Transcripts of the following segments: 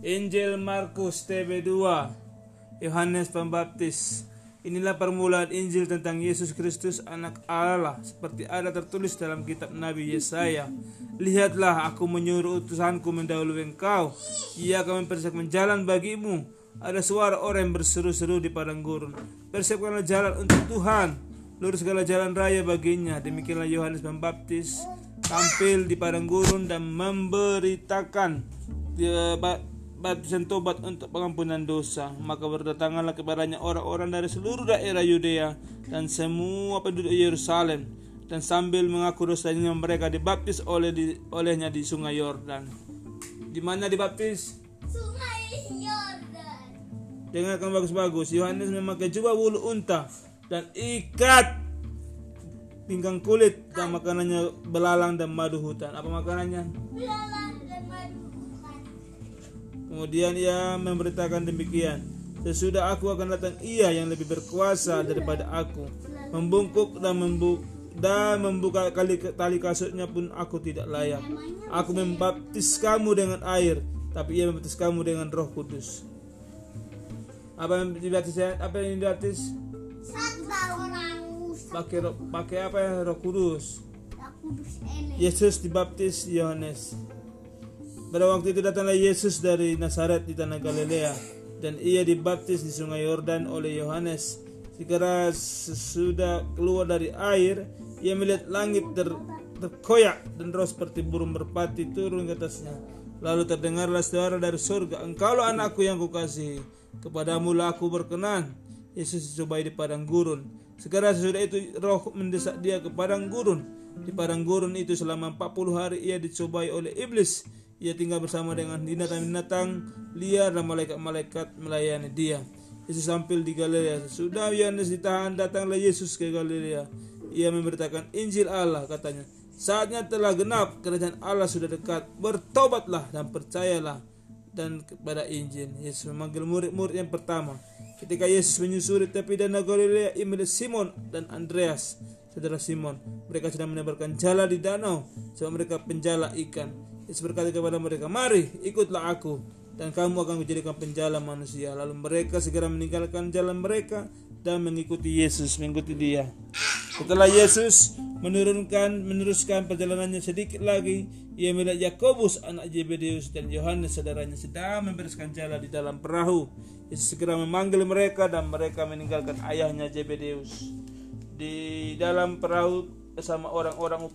Injil Markus TB2 Yohanes Pembaptis Inilah permulaan Injil tentang Yesus Kristus anak Allah seperti ada tertulis dalam kitab Nabi Yesaya. Lihatlah aku menyuruh utusanku mendahului engkau. Ia akan mempersiapkan jalan bagimu. Ada suara orang yang berseru-seru di padang gurun. Persiapkanlah jalan untuk Tuhan. Luruskanlah jalan raya baginya. Demikianlah Yohanes Pembaptis tampil di padang gurun dan memberitakan baptisan tobat untuk pengampunan dosa maka berdatanganlah kepadanya orang-orang dari seluruh daerah Yudea dan semua penduduk Yerusalem dan sambil mengaku dosanya mereka dibaptis oleh di, olehnya di sungai Yordan di mana dibaptis Sungai Yordan. dengarkan bagus-bagus Yohanes memakai jubah bulu unta dan ikat pinggang kulit dan makanannya belalang dan madu hutan apa makanannya Belalang dan madu. Kemudian ia memberitakan demikian, sesudah aku akan datang ia yang lebih berkuasa daripada aku, membungkuk dan membu dan membuka kali tali kasutnya pun aku tidak layak. Aku membaptis kamu dengan air, tapi ia membaptis kamu dengan Roh Kudus. Apa yang dibaptis? Apa yang dibaptis? Pakai pakai apa ya? Roh Kudus. Yesus dibaptis Yohanes. Pada waktu itu datanglah Yesus dari Nazaret di tanah Galilea dan ia dibaptis di sungai Yordan oleh Yohanes. Segera sesudah keluar dari air, ia melihat langit ter, terkoyak dan roh seperti burung merpati turun ke atasnya. Lalu terdengarlah suara dari surga, Engkaulah anakku yang kukasihi, kepadamu lah aku berkenan. Yesus dicobai di padang gurun. Segera sesudah itu roh mendesak dia ke padang gurun. Di padang gurun itu selama 40 hari ia dicobai oleh iblis. Ia tinggal bersama dengan binatang-binatang liar dan malaikat-malaikat melayani dia. Yesus tampil di Galilea. Sudah Yohanes ditahan, datanglah Yesus ke Galilea. Ia memberitakan Injil Allah, katanya. Saatnya telah genap, kerajaan Allah sudah dekat. Bertobatlah dan percayalah dan kepada Injil. Yesus memanggil murid-murid yang pertama. Ketika Yesus menyusuri tepi danau Galilea, ia Simon dan Andreas, saudara Simon. Mereka sedang menebarkan jala di danau, sebab mereka penjala ikan. Yesus berkata kepada mereka, Mari, ikutlah aku, dan kamu akan menjadikan penjala manusia. Lalu mereka segera meninggalkan jalan mereka dan mengikuti Yesus, mengikuti dia. Setelah Yesus menurunkan meneruskan perjalanannya sedikit lagi, ia melihat Yakobus anak Zebedeus dan Yohanes saudaranya sedang membereskan jala di dalam perahu. Yesus segera memanggil mereka dan mereka meninggalkan ayahnya Zebedeus di dalam perahu bersama orang-orang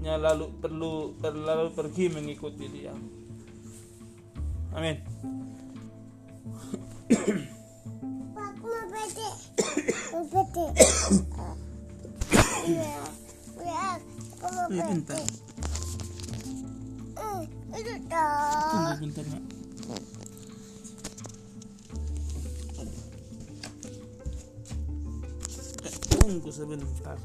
upahannya lalu perlu lalu pergi mengikuti dia. Amin. Aku mau bete. Mau bete. Iya. Lihat, aku mau Ya, bete. Eh, itu dong. Tunggu bentar, Nak. Eh, Tunggu sebentar.